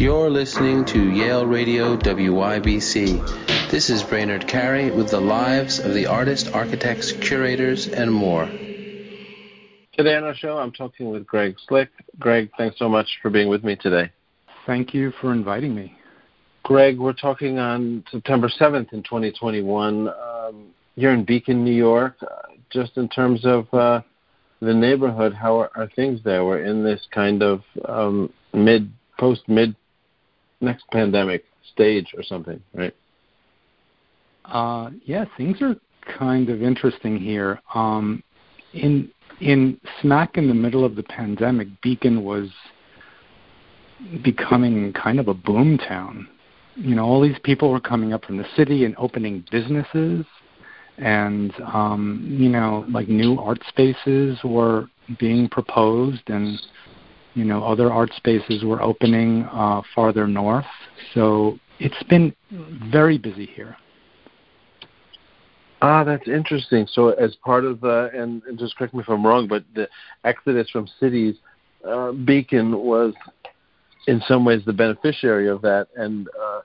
You're listening to Yale Radio WYBC. This is Brainard Carey with the lives of the artists, architects, curators, and more. Today on our show, I'm talking with Greg Slick. Greg, thanks so much for being with me today. Thank you for inviting me. Greg, we're talking on September 7th in 2021. Um, you're in Beacon, New York. Uh, just in terms of uh, the neighborhood, how are, are, things there? We're in this kind of um, mid, post mid next pandemic stage or something, right? Uh, yeah, things are kind of interesting here. Um, in in smack in the middle of the pandemic, Beacon was becoming kind of a boom town. You know, all these people were coming up from the city and opening businesses, and um, you know, like new art spaces were being proposed, and you know, other art spaces were opening uh, farther north. So it's been very busy here. Ah, that's interesting. So, as part of the, and, and just correct me if I'm wrong, but the exodus from cities, uh, Beacon was in some ways the beneficiary of that. And uh,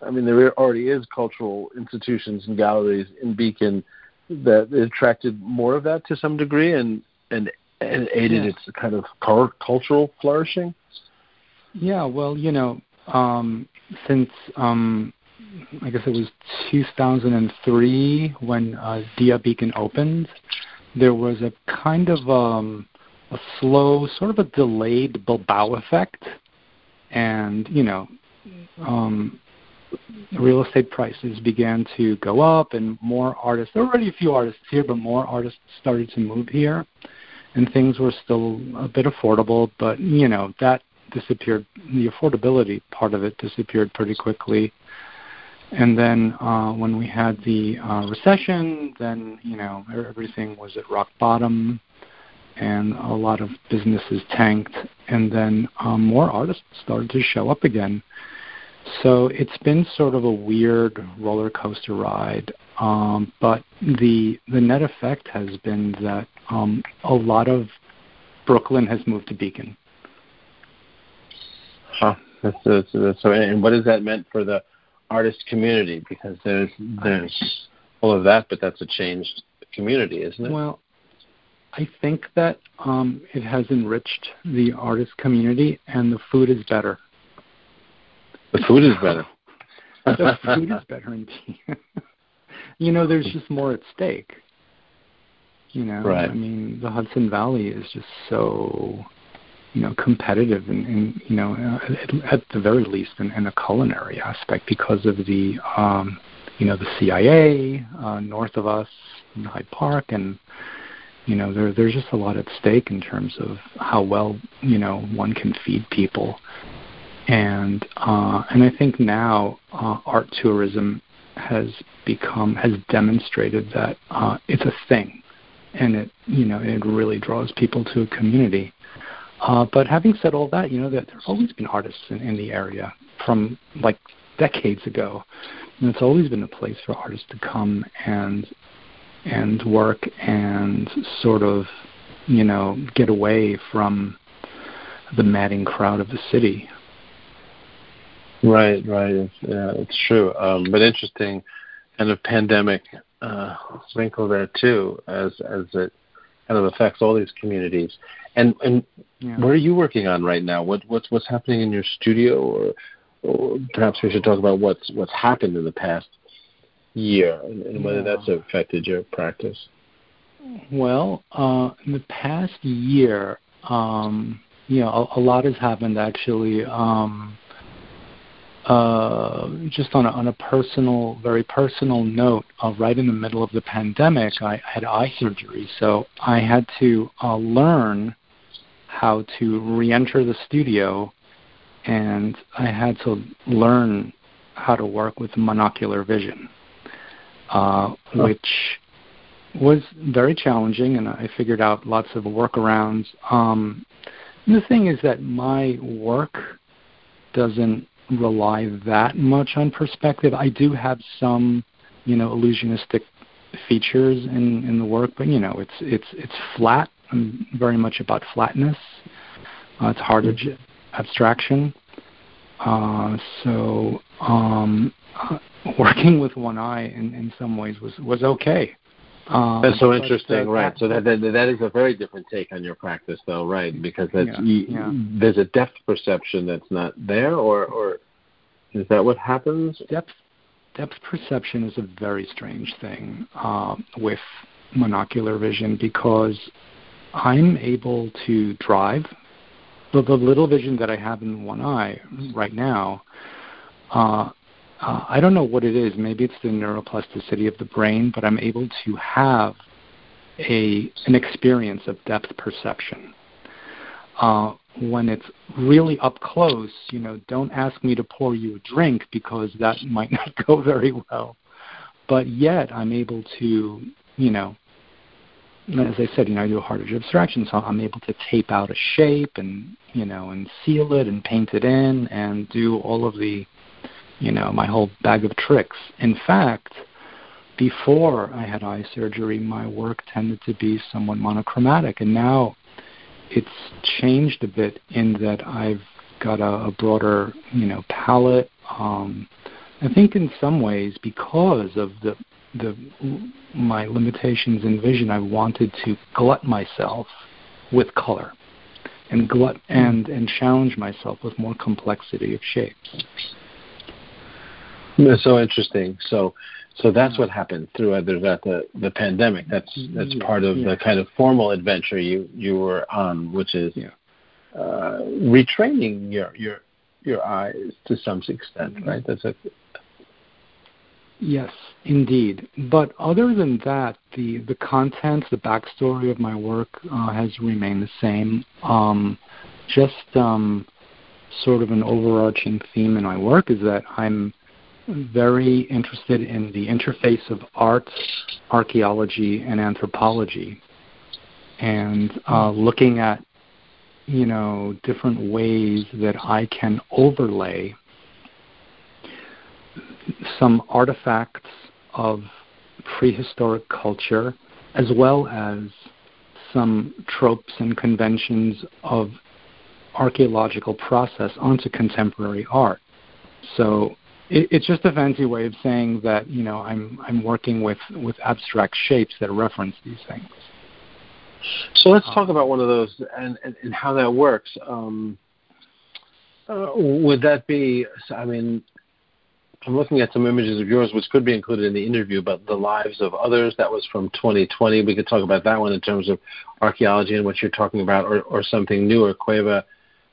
I mean, there already is cultural institutions and galleries in Beacon that attracted more of that to some degree, and and, and aided yeah. its kind of cultural flourishing. Yeah, well, you know, um, since um, I guess it was 2003 when uh, Dia Beacon opened, there was a kind of um, a slow, sort of a delayed Bilbao effect, and you know, um, real estate prices began to go up, and more artists. There were already a few artists here, but more artists started to move here, and things were still a bit affordable. But you know that disappeared. The affordability part of it disappeared pretty quickly and then uh, when we had the uh, recession, then you know everything was at rock bottom, and a lot of businesses tanked. And then um, more artists started to show up again. So it's been sort of a weird roller coaster ride. Um, but the the net effect has been that um, a lot of Brooklyn has moved to Beacon. Huh. That's, that's, that's, so, and what has that meant for the artist community because there's there's all of that, but that's a changed community, isn't it? Well, I think that um, it has enriched the artist community, and the food is better. The food is better. the food is better indeed. you know, there's just more at stake. You know, right. I mean, the Hudson Valley is just so you know competitive and, and you know at, at the very least in, in a culinary aspect because of the um, you know the CIA uh, north of us in Hyde Park and you know there there's just a lot at stake in terms of how well you know one can feed people and uh, and I think now uh, art tourism has become has demonstrated that uh, it's a thing and it you know it really draws people to a community uh, but having said all that, you know that there's always been artists in, in the area from like decades ago, and it's always been a place for artists to come and and work and sort of you know get away from the madding crowd of the city. Right, right. It's, yeah, it's true. Um, but interesting, kind of pandemic uh, wrinkle there too, as as it kind of affects all these communities. And and yeah. what are you working on right now? What what's what's happening in your studio, or, or perhaps we should talk about what's what's happened in the past year and, and whether yeah. that's affected your practice. Well, uh, in the past year, um, you know, a, a lot has happened actually. Um, uh, just on a, on a personal, very personal note, uh, right in the middle of the pandemic, I had eye surgery, so I had to uh, learn how to re-enter the studio, and I had to learn how to work with monocular vision, uh, which was very challenging, and I figured out lots of workarounds. Um, the thing is that my work doesn't rely that much on perspective. I do have some, you know, illusionistic features in in the work, but you know, it's it's it's flat. I'm very much about flatness. Uh, it's harder abstraction. Uh, so um, uh, working with one eye in, in some ways was was okay. Um, that's so interesting, right? So that, that that is a very different take on your practice, though, right? Because that's yeah, you, yeah. there's a depth perception that's not there, or or is that what happens? Depth depth perception is a very strange thing uh, with monocular vision because I'm able to drive. The, the little vision that I have in one eye right now, uh, uh, I don't know what it is. Maybe it's the neuroplasticity of the brain, but I'm able to have a an experience of depth perception. Uh, when it's really up close, you know, don't ask me to pour you a drink because that might not go very well. But yet, I'm able to, you know, as I said, you know, I do a hard abstraction, so I'm able to tape out a shape and, you know, and seal it and paint it in and do all of the you know, my whole bag of tricks. In fact, before I had eye surgery, my work tended to be somewhat monochromatic, and now it's changed a bit in that I've got a, a broader, you know, palette. Um, I think in some ways, because of the the my limitations in vision, I wanted to glut myself with color and glut and and challenge myself with more complexity of shapes. That's so interesting. So, so that's what happened through throughout the the, the pandemic. That's that's part of yeah. the kind of formal adventure you you were on, which is yeah. uh, retraining your your your eyes to some extent, right? That's a Yes, indeed. But other than that, the the content, the backstory of my work uh, has remained the same. Um, just um, sort of an overarching theme in my work is that I'm very interested in the interface of art, archaeology, and anthropology, and uh, looking at you know different ways that I can overlay some artifacts of prehistoric culture as well as some tropes and conventions of archaeological process onto contemporary art. So it, it's just a fancy way of saying that you know I'm I'm working with with abstract shapes that reference these things. So let's talk about one of those and and, and how that works. Um, uh, would that be? I mean, I'm looking at some images of yours, which could be included in the interview, but the lives of others. That was from 2020. We could talk about that one in terms of archaeology and what you're talking about, or, or something newer, Cueva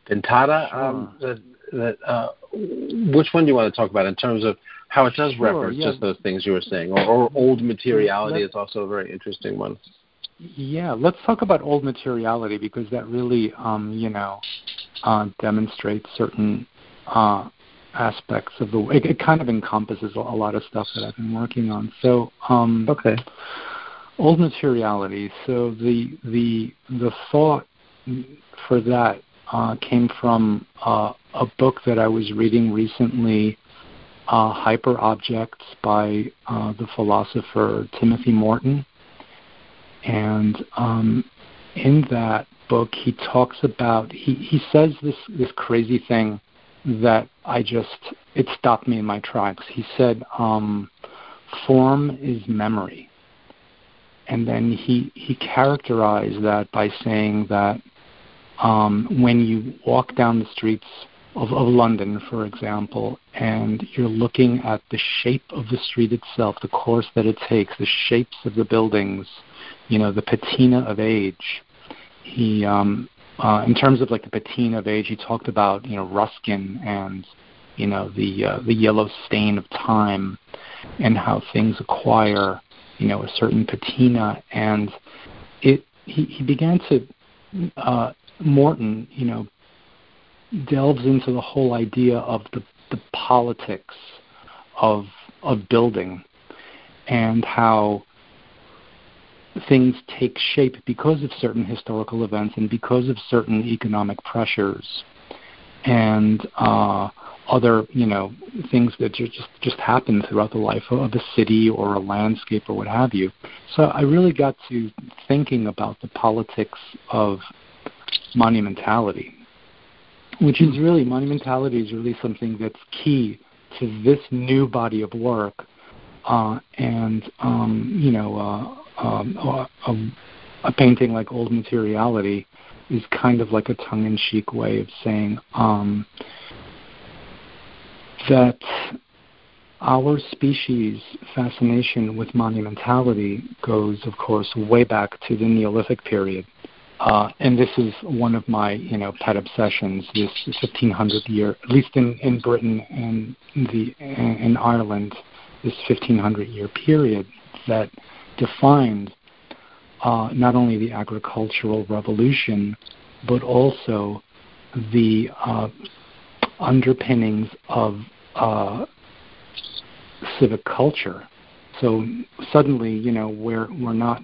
Pintada. Sure. Um, that, that uh, which one do you want to talk about in terms of how it does sure, reference yeah. just those things you were saying, or, or old materiality is also a very interesting one. Yeah, let's talk about old materiality because that really, um, you know, uh, demonstrates certain uh, aspects of the. It, it kind of encompasses a, a lot of stuff that I've been working on. So, um, okay, old materiality. So the the the thought for that uh, came from uh, a book that I was reading recently, uh, Hyperobjects by uh, the philosopher Timothy Morton. And um, in that book, he talks about, he, he says this, this crazy thing that I just, it stopped me in my tracks. He said, um, form is memory. And then he, he characterized that by saying that um, when you walk down the streets of, of London, for example, and you're looking at the shape of the street itself, the course that it takes, the shapes of the buildings, you know, the patina of age. He, um, uh, in terms of like the patina of age, he talked about you know Ruskin and you know the uh, the yellow stain of time, and how things acquire you know a certain patina, and it he, he began to uh, Morton, you know, delves into the whole idea of the, the politics of of building and how things take shape because of certain historical events and because of certain economic pressures and uh, other you know things that just just happen throughout the life of a city or a landscape or what have you. So I really got to thinking about the politics of monumentality. which is really monumentality is really something that's key to this new body of work, uh, and um, you know, uh, um, a, a, painting like Old Materiality is kind of like a tongue-in-cheek way of saying um, that our species' fascination with monumentality goes, of course, way back to the Neolithic period. Uh, and this is one of my, you know, pet obsessions. This 1500 year, at least in, in Britain and the in Ireland, this 1500 year period that defined uh, not only the agricultural revolution, but also the uh, underpinnings of uh, civic culture. So suddenly, you know, we're we're not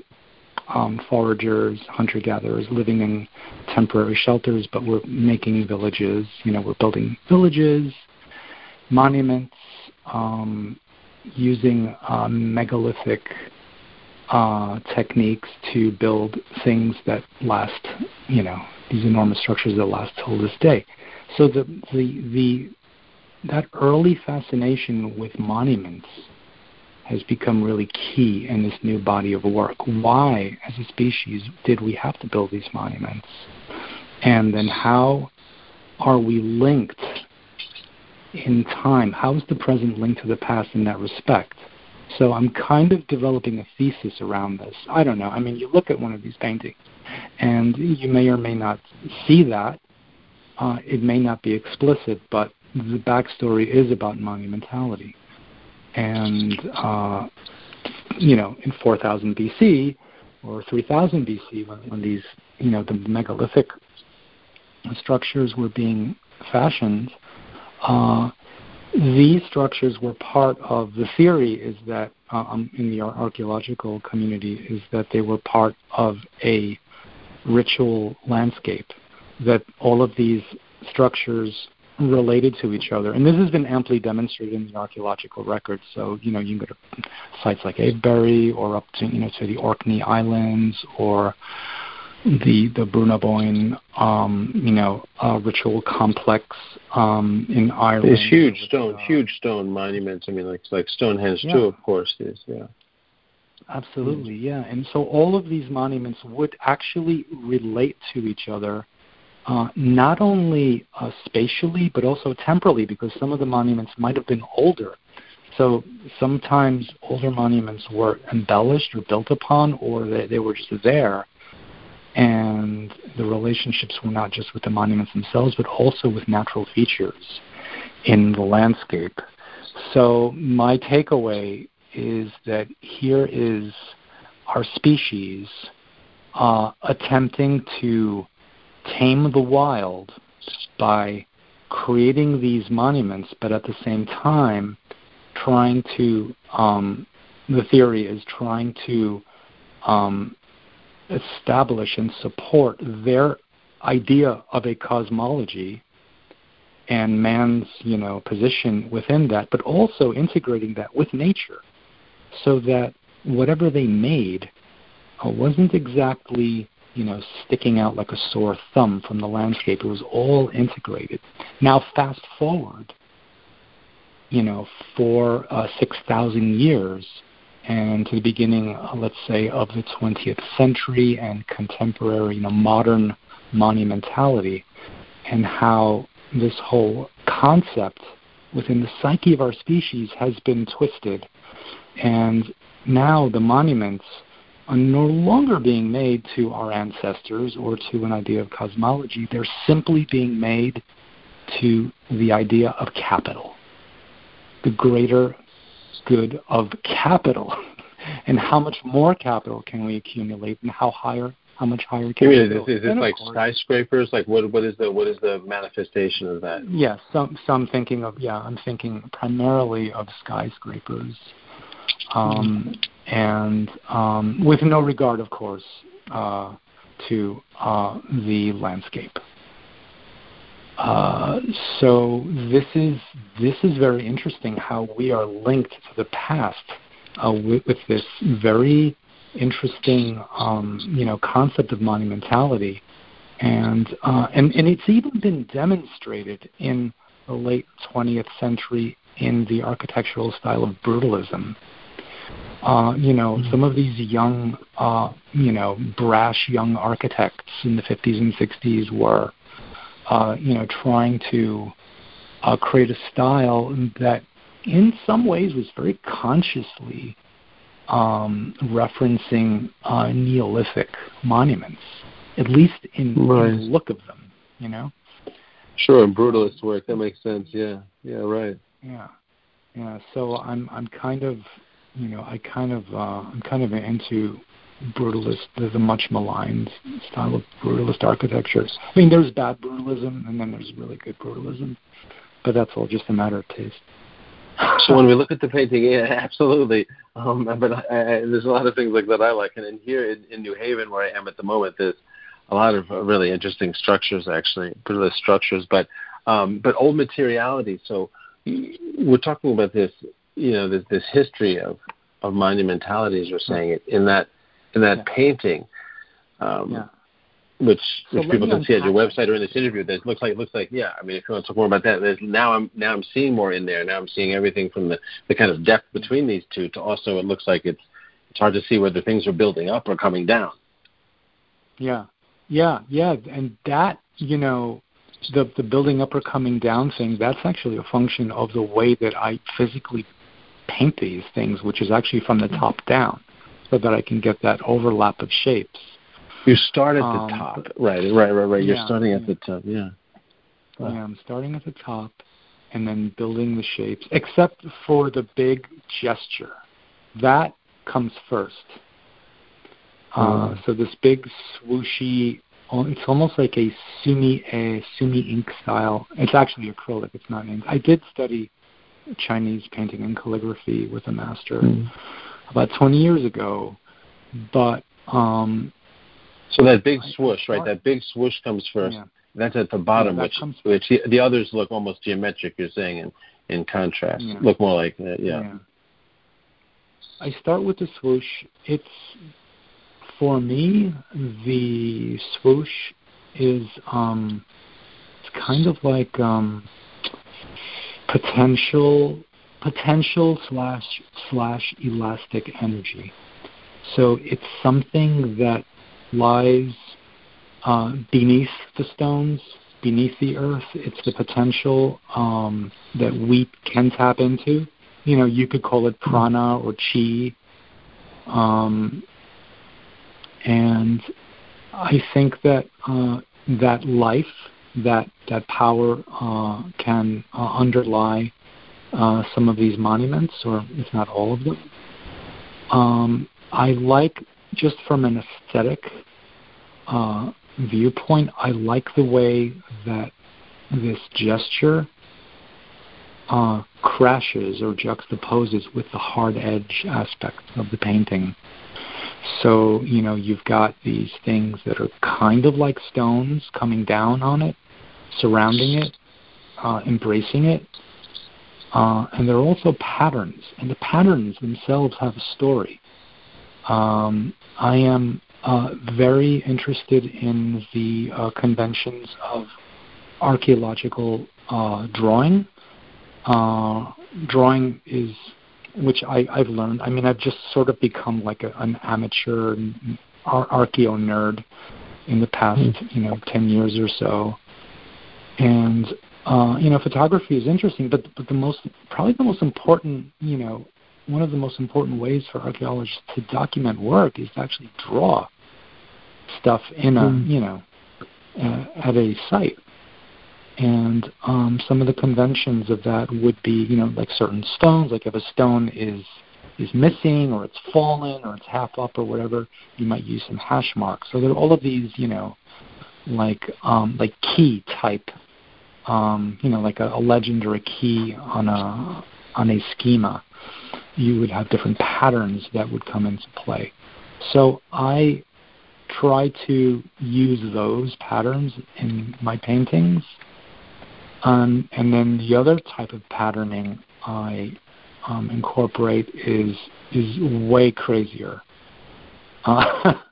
um, foragers, hunter gatherers living in temporary shelters, but we're making villages. You know, we're building villages, monuments, um, using uh, megalithic uh, techniques to build things that last. You know, these enormous structures that last till this day. So the the the that early fascination with monuments has become really key in this new body of work. Why, as a species, did we have to build these monuments? And then how are we linked in time? How is the present linked to the past in that respect? So I'm kind of developing a thesis around this. I don't know. I mean, you look at one of these paintings, and you may or may not see that. Uh, it may not be explicit, but the backstory is about monumentality. And, uh, you know, in 4000 BC or 3000 BC, when, when these, you know, the megalithic structures were being fashioned, uh, these structures were part of the theory is that um, in the archaeological community is that they were part of a ritual landscape that all of these structures related to each other. And this has been amply demonstrated in the archaeological records. So, you know, you can go to sites like Avebury or up to, you know, to the Orkney Islands or the the Brú na Bóinne, um, you know, uh, ritual complex um, in Ireland. These huge stone, uh, huge stone monuments. I mean, like like Stonehenge yeah. too, of course. Is yeah. Absolutely, yeah. And so all of these monuments would actually relate to each other uh, not only uh, spatially but also temporally, because some of the monuments might have been older. So sometimes older monuments were embellished or built upon, or they, they were just there. And the relationships were not just with the monuments themselves, but also with natural features in the landscape. So my takeaway is that here is our species uh, attempting to tame the wild by creating these monuments, but at the same time trying to, um, the theory is trying to um, establish and support their idea of a cosmology and man's, you know, position within that, but also integrating that with nature so that whatever they made uh, wasn't exactly you know, sticking out like a sore thumb from the landscape. It was all integrated. Now, fast forward, you know, for uh, 6,000 years and to the beginning, uh, let's say, of the 20th century and contemporary, you know, modern monumentality, and how this whole concept within the psyche of our species has been twisted. And now the monuments are no longer being made to our ancestors or to an idea of cosmology. They're simply being made to the idea of capital, the greater good of capital, and how much more capital can we accumulate, and how higher, how much higher can you we go? Is, this like course, skyscrapers? Like what? What is the what is the manifestation of that? Yes, yeah, some some thinking of yeah, I'm thinking primarily of skyscrapers. Um, and um, with no regard, of course, uh, to uh, the landscape. Uh, so this is this is very interesting how we are linked to the past uh, with, with, this very interesting um, you know concept of monumentality and uh, and and it's even been demonstrated in the late 20th century in the architectural style of brutalism. Uh, you know, mm-hmm. some of these young, uh, you know, brash young architects in the 50s and 60s were, uh, you know, trying to uh, create a style that, in some ways, was very consciously um, referencing uh, Neolithic monuments, at least in, right. in the look of them. You know. Sure, and brutalist work that makes sense. Yeah, yeah, right. Yeah, yeah. So I'm I'm kind of you know I kind of uh, I'm kind of into brutalist, the, the much maligned style of brutalist architecture. I mean, there's bad brutalism, and then there's really good brutalism, but that's all just a matter of taste. so when we look at the painting, yeah, absolutely. Um, but I, I, there's a lot of things like that I like, and in here in, in New Haven, where I am at the moment, there's a lot of really interesting structures, actually, brutalist structures, but um, but old materiality. So we're talking about this, you know, this, this history of of monumentality, as you're saying it, in that in that yeah. painting. Um, yeah which so which people can see at your website or in this interview. That looks like looks like yeah. I mean, if you want to talk more about that, there's now I'm now I'm seeing more in there. Now I'm seeing everything from the the kind of depth between these two to also it looks like it's it's hard to see whether things are building up or coming down. Yeah, yeah, yeah, and that you know the the building up or coming down thing that's actually a function of the way that I physically paint these things, which is actually from the top down, so that I can get that overlap of shapes you start at um, the top, right? Right, right, right. You're yeah, starting at the top, yeah. Wow. Yeah, I'm starting at the top, and then building the shapes, except for the big gesture. That comes first. Uh, hmm. so this big swooshy, it's almost like a sumi a sumi ink style. It's actually acrylic. It's not ink. I did study Chinese painting and calligraphy with a master mm. about 20 years ago, but um, so that big swoosh, right? That big swoosh comes first. Yeah. That's at the bottom, yeah, which which the, the, others look almost geometric. You're saying in in contrast, yeah. look more like that. Yeah. I start with the swoosh. It's for me the swoosh is um it's kind of like um potential potential slash slash elastic energy. So it's something that lies uh, beneath the stones, beneath the earth. It's the potential um, that we can tap into. You know, you could call it prana or chi. Um, and I think that uh, that life, that that power, uh, can uh, underlie uh, some of these monuments, or if not all of them. Um, I like just from an aesthetic uh, viewpoint, I like the way that this gesture uh, crashes or juxtaposes with the hard edge aspect of the painting. So, you know, you've got these things that are kind of like stones coming down on it, surrounding it, uh, embracing it. Uh, and there are also patterns, and the patterns themselves have a story. Um, I am uh, very interested in the uh, conventions of archaeological uh, drawing. Uh, drawing is, which I, I've learned. I mean, I've just sort of become like a, an amateur ar- archeo nerd in the past, hmm. you know, ten years or so. And uh, you know, photography is interesting, but but the most probably the most important, you know, one of the most important ways for archaeologists to document work is to actually draw stuff in a mm. you know uh, at a site and um, some of the conventions of that would be you know like certain stones like if a stone is is missing or it's fallen or it's half up or whatever you might use some hash marks so there are all of these you know like um, like key type um, you know like a, a legend or a key on a on a schema you would have different patterns that would come into play. So I try to use those patterns in my paintings. Um, and then the other type of patterning I um, incorporate is is way crazier. Uh,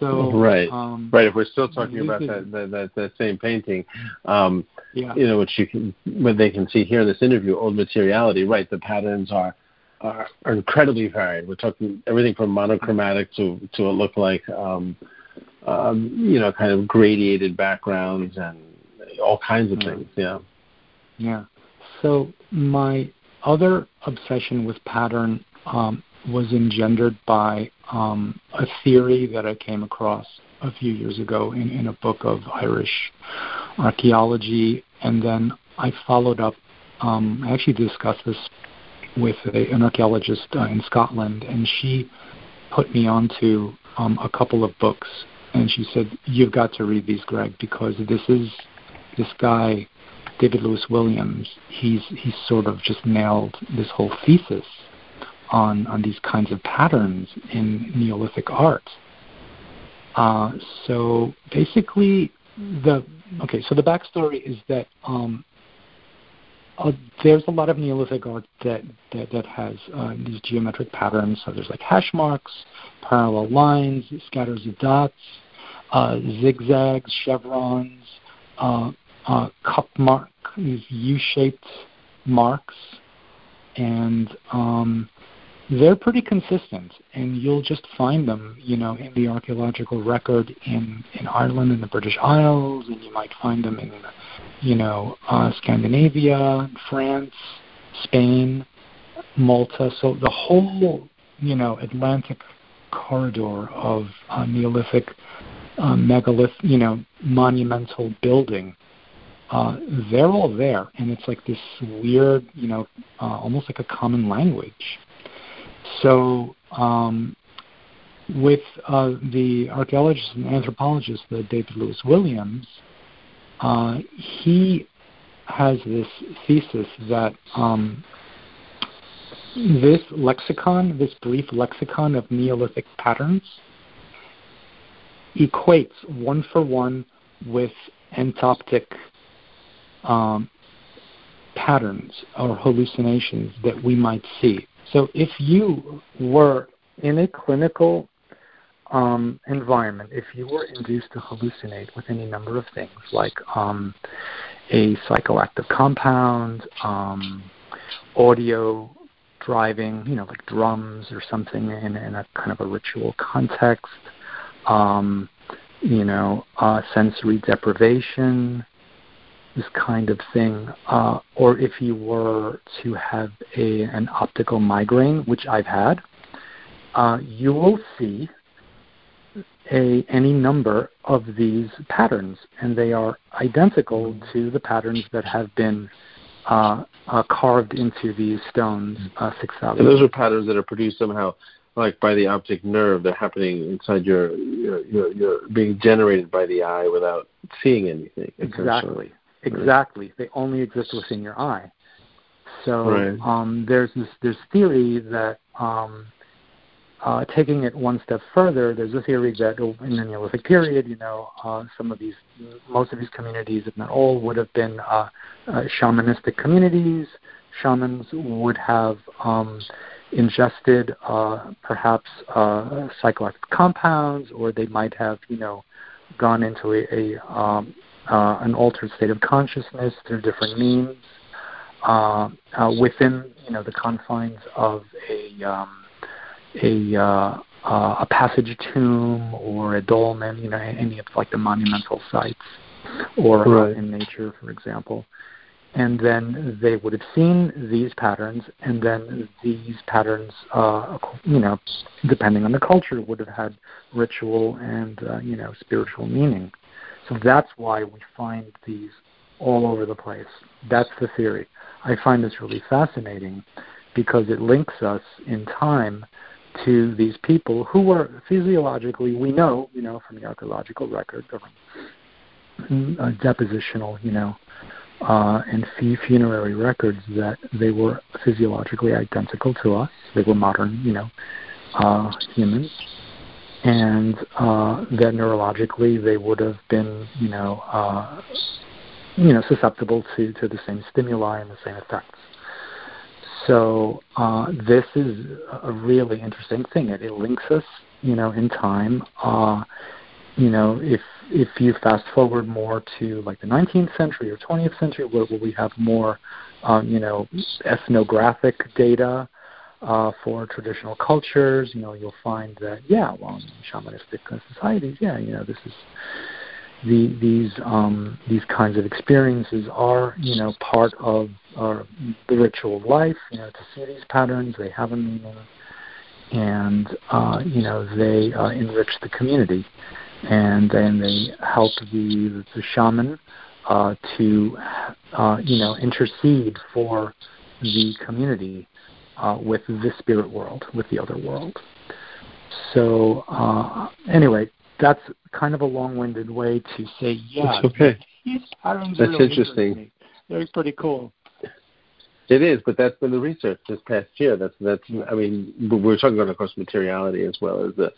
So right, um, right. If we're still talking about that, that that that same painting, um, yeah. you know, which you can, what they can see here in this interview, old materiality. Right, the patterns are are, are incredibly varied. We're talking everything from monochromatic to to a look like, um, um, you know, kind of gradiated backgrounds and all kinds of things. Yeah. Yeah. So my other obsession with pattern um, was engendered by um, a theory that I came across a few years ago in, in a book of Irish archaeology, and then I followed up. Um, I actually discussed this with a, an archaeologist uh, in Scotland, and she put me onto um, a couple of books, and she said, "You've got to read these, Greg, because this is this guy, David Lewis-Williams. He's he's sort of just nailed this whole thesis on on these kinds of patterns in Neolithic art. Uh, so basically, the okay. So the backstory is that um, uh, there's a lot of Neolithic art that that, that has uh, these geometric patterns. So there's like hash marks, parallel lines, scatters of dots, uh, zigzags, chevrons, uh, cup mark, these U-shaped marks, and um, they're pretty consistent, and you'll just find them, you know, in the archaeological record in in Ireland and the British Isles, and you might find them in, you know, uh, Scandinavia, France, Spain, Malta. So the whole, you know, Atlantic corridor of uh, Neolithic uh, megalith, you know, monumental building. Uh, they're all there, and it's like this weird, you know, uh, almost like a common language. So, um, with uh, the archaeologist and anthropologist, the David Lewis-Williams, uh, he has this thesis that um, this lexicon, this brief lexicon of Neolithic patterns, equates one for one with entoptic um, patterns or hallucinations that we might see. So if you were in a clinical um, environment, if you were induced to hallucinate with any number of things like um, a psychoactive compound, um, audio driving, you know, like drums or something in, in a kind of a ritual context, um, you know, uh, sensory deprivation, this kind of thing, uh, or if you were to have a, an optical migraine, which I've had, uh, you will see a, any number of these patterns, and they are identical to the patterns that have been uh, uh, carved into these stones uh, 6,000. And those are patterns that are produced somehow, like by the optic nerve. They're happening inside your, your, your, your being generated by the eye without seeing anything. Exactly. Exactly. They only exist within your eye. So right. um, there's this there's theory that um, uh, taking it one step further, there's a theory that in the Neolithic period, you know, uh, some of these, most of these communities, if not all, would have been uh, uh, shamanistic communities. Shamans would have um, ingested uh, perhaps uh, psychoactive compounds, or they might have, you know, gone into a, a um, uh, an altered state of consciousness through different means uh, uh, within you know the confines of a um, a uh, uh, a passage tomb or a dolmen, you know, any of like the monumental sites, or right. in nature, for example. And then they would have seen these patterns, and then these patterns, uh, you know, depending on the culture, would have had ritual and uh, you know spiritual meaning. So that's why we find these all over the place. That's the theory. I find this really fascinating because it links us in time to these people who were physiologically, we know, you know, from the archaeological record, or uh, depositional, you know, uh, and funerary records that they were physiologically identical to us. They were modern, you know, uh, humans and uh, that neurologically they would have been, you know, uh, you know, susceptible to, to the same stimuli and the same effects. So uh, this is a really interesting thing. It, it links us, you know, in time. Uh, you know, if if you fast forward more to like the 19th century or 20th century, where, where we have more, um, you know, ethnographic data uh, for traditional cultures, you know, you'll find that yeah, well, in shamanistic societies, yeah, you know, this is the, these um, these kinds of experiences are you know part of uh, the ritual life. You know, to see these patterns, they have a meaning, and uh, you know they uh, enrich the community, and then they help the the shaman uh, to uh, you know intercede for the community uh, with the spirit world, with the other world. So uh, anyway, that's kind of a long-winded way to say, yeah, That's okay. That's really interesting. They're pretty cool. It is, but that's been the research this past year. That's that's. I mean, we're talking about, of course, materiality as well as the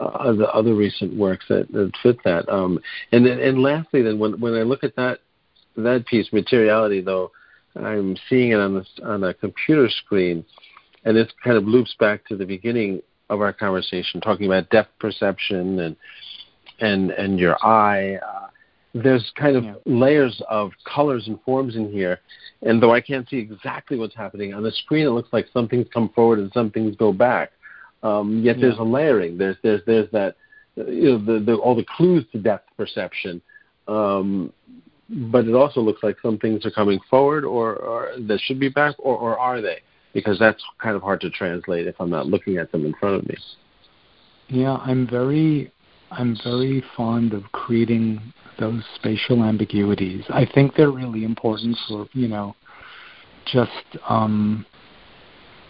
uh, the other recent works that, that fit that. Um, and then, and lastly, then when when I look at that that piece, materiality, though, I'm seeing it on the on a computer screen, and this kind of loops back to the beginning of our conversation, talking about depth perception and and and your eye. Uh, there's kind of Yeah. layers of colors and forms in here, and though I can't see exactly what's happening on the screen, it looks like some things come forward and some things go back. Um, yet there's a layering. There's there's there's that you know the, the all the clues to depth perception. Um, but it also looks like some things are coming forward or, or that should be back or, or are they? Because that's kind of hard to translate if I'm not looking at them in front of me. Yeah, I'm very, I'm very fond of creating those spatial ambiguities. I think they're really important for you know, just um,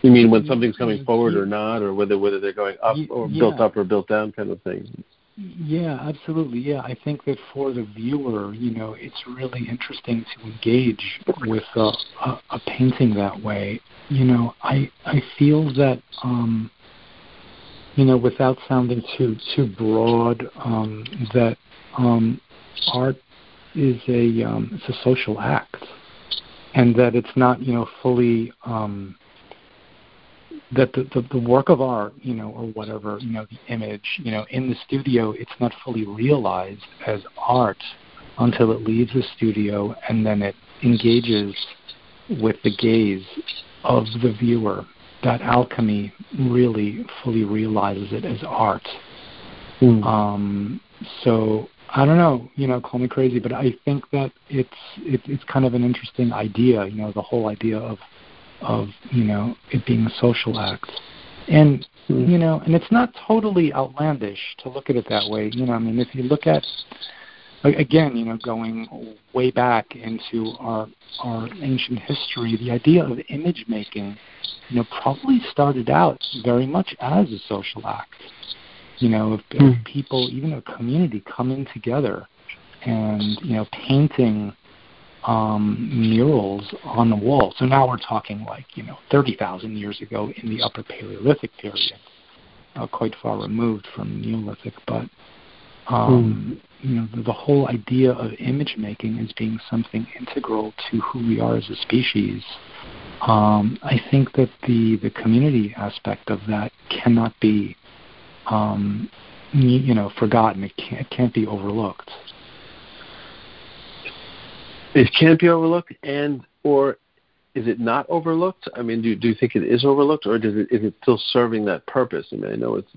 You mean when something's coming forward or not, or whether whether they're going up or built up or built down kind of thing? Yeah, absolutely. Yeah, I think that for the viewer, you know, it's really interesting to engage with a, a, a painting that way. You know, I I feel that um, you know, without sounding too too broad, um, that um, art is a um, it's a social act, and that it's not you know fully um, that the, the, the work of art, you know, or whatever, you know, the image, you know, in the studio, it's not fully realized as art until it leaves the studio and then it engages with the gaze of the viewer. That alchemy really fully realizes it as art. Um, so I don't know, you know, call me crazy, but I think that it's it, it's kind of an interesting idea, you know, the whole idea of of you know it being a social act, and you know, and it's not totally outlandish to look at it that way. You know, I mean, if you look at again, you know, going way back into our our ancient history, the idea of image making, you know, probably started out very much as a social act. You know, of, of Hmm. people, even a community coming together and you know painting um, murals on the wall. So now we're talking like you know thirty thousand years ago in the Upper Paleolithic period, uh, quite far removed from Neolithic. But um, you know the, the whole idea of image making as being something integral to who we are as a species. Um, I think that the the community aspect of that cannot be um, you, you know forgotten. It can't, it can't be overlooked. It can't be overlooked, and or is it not overlooked? I mean, do do you think it is overlooked, or does it is it still serving that purpose? I mean, I know it's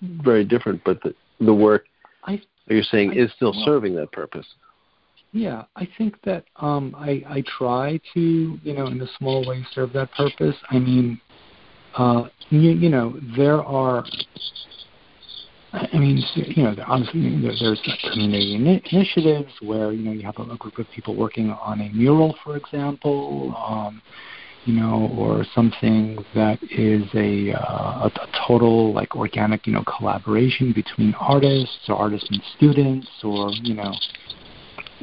very different, but the the work I you're saying I- is still well- serving that purpose. Yeah, I think that um, I, I try to, you know, in a small way serve that purpose. I mean, uh, you, you know, there are, I mean, you know, there- obviously there's community initiatives where, you know, you have a, group of people working on a mural, for example, um, you know, or something that is a, uh, a, total, like, organic, you know, collaboration between artists or artists and students or, you know,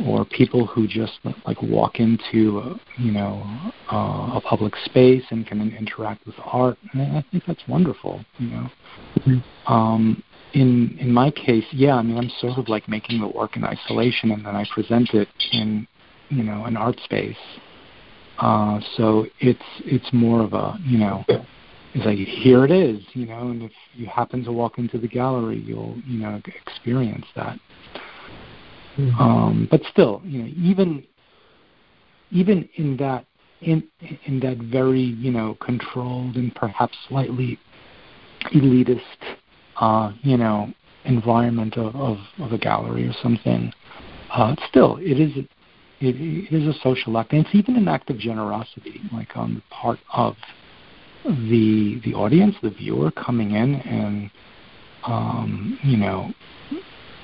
or people who just like walk into uh, you know uh, a public space and can interact with art. And I think that's wonderful. You know, um, in in my case, yeah, I mean, I'm sort of like making the work in isolation, and then I present it in you know an art space. Uh, so it's it's more of a you know it's like here it is, you know, and if you happen to walk into the gallery, you'll you know experience that. Mm-hmm. Um, but still, you know, even even in that in in that very you know controlled and perhaps slightly elitist uh, you know environment of, of, of a gallery or something, uh, still it is it, it is a social act, and it's even an act of generosity, like on the part of the the audience, the viewer coming in and um, you know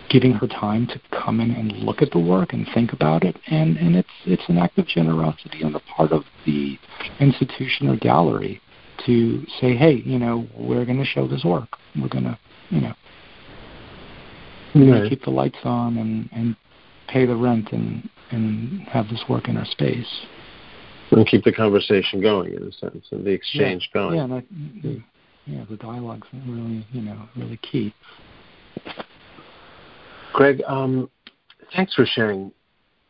giving her time to come in and look at the work and think about it. And and it's it's an act of generosity on the part of the institution or gallery to say hey you know we're going to show this work. We're going to you know to keep the lights on and and pay the rent and and have this work in our space. And keep the conversation going in a sense and the exchange yeah. going. Yeah and I, the, yeah the dialogue's really you know really key. Greg, um, thanks for sharing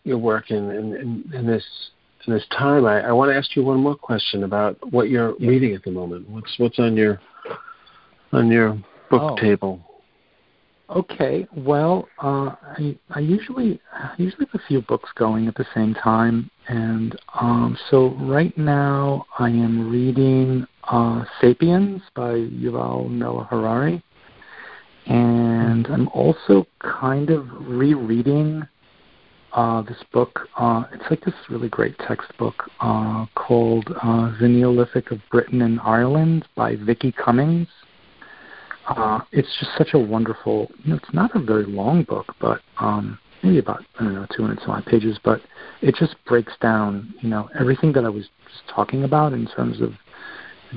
your work in, in, in this this time. I, I, want to ask you one more question about what you're reading at the moment. What's what's on your on your book oh. table? Okay, well, uh, I I usually I usually have a few books going at the same time, and um, so right now I am reading uh, *Sapiens* by Yuval Noah Harari, and I'm also kind of rereading uh, this book. Uh, it's like this really great textbook uh, called uh, The Neolithic of Britain and Ireland by Vicki Cummings. Uh, it's just such a wonderful, you know, it's not a very long book, but um, maybe about, I don't know, 200 some odd pages, but it just breaks down, you know, everything that I was just talking about in terms of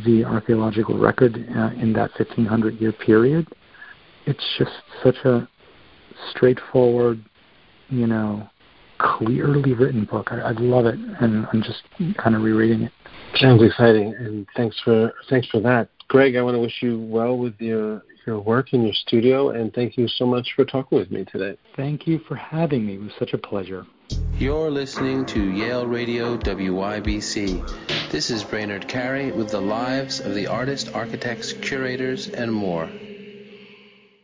the archaeological record uh, in that 1500 year period it's just such a straightforward, you know, clearly written book. I, I love it, and I'm just kind of rereading it. Sounds exciting, and thanks for thanks for that, Greg. I want to wish you well with your your work in your studio, and thank you so much for talking with me today. Thank you for having me. It was such a pleasure. You're listening to Yale Radio WYBC. This is Brainard Carey with the lives of the artists, architects, curators, and more.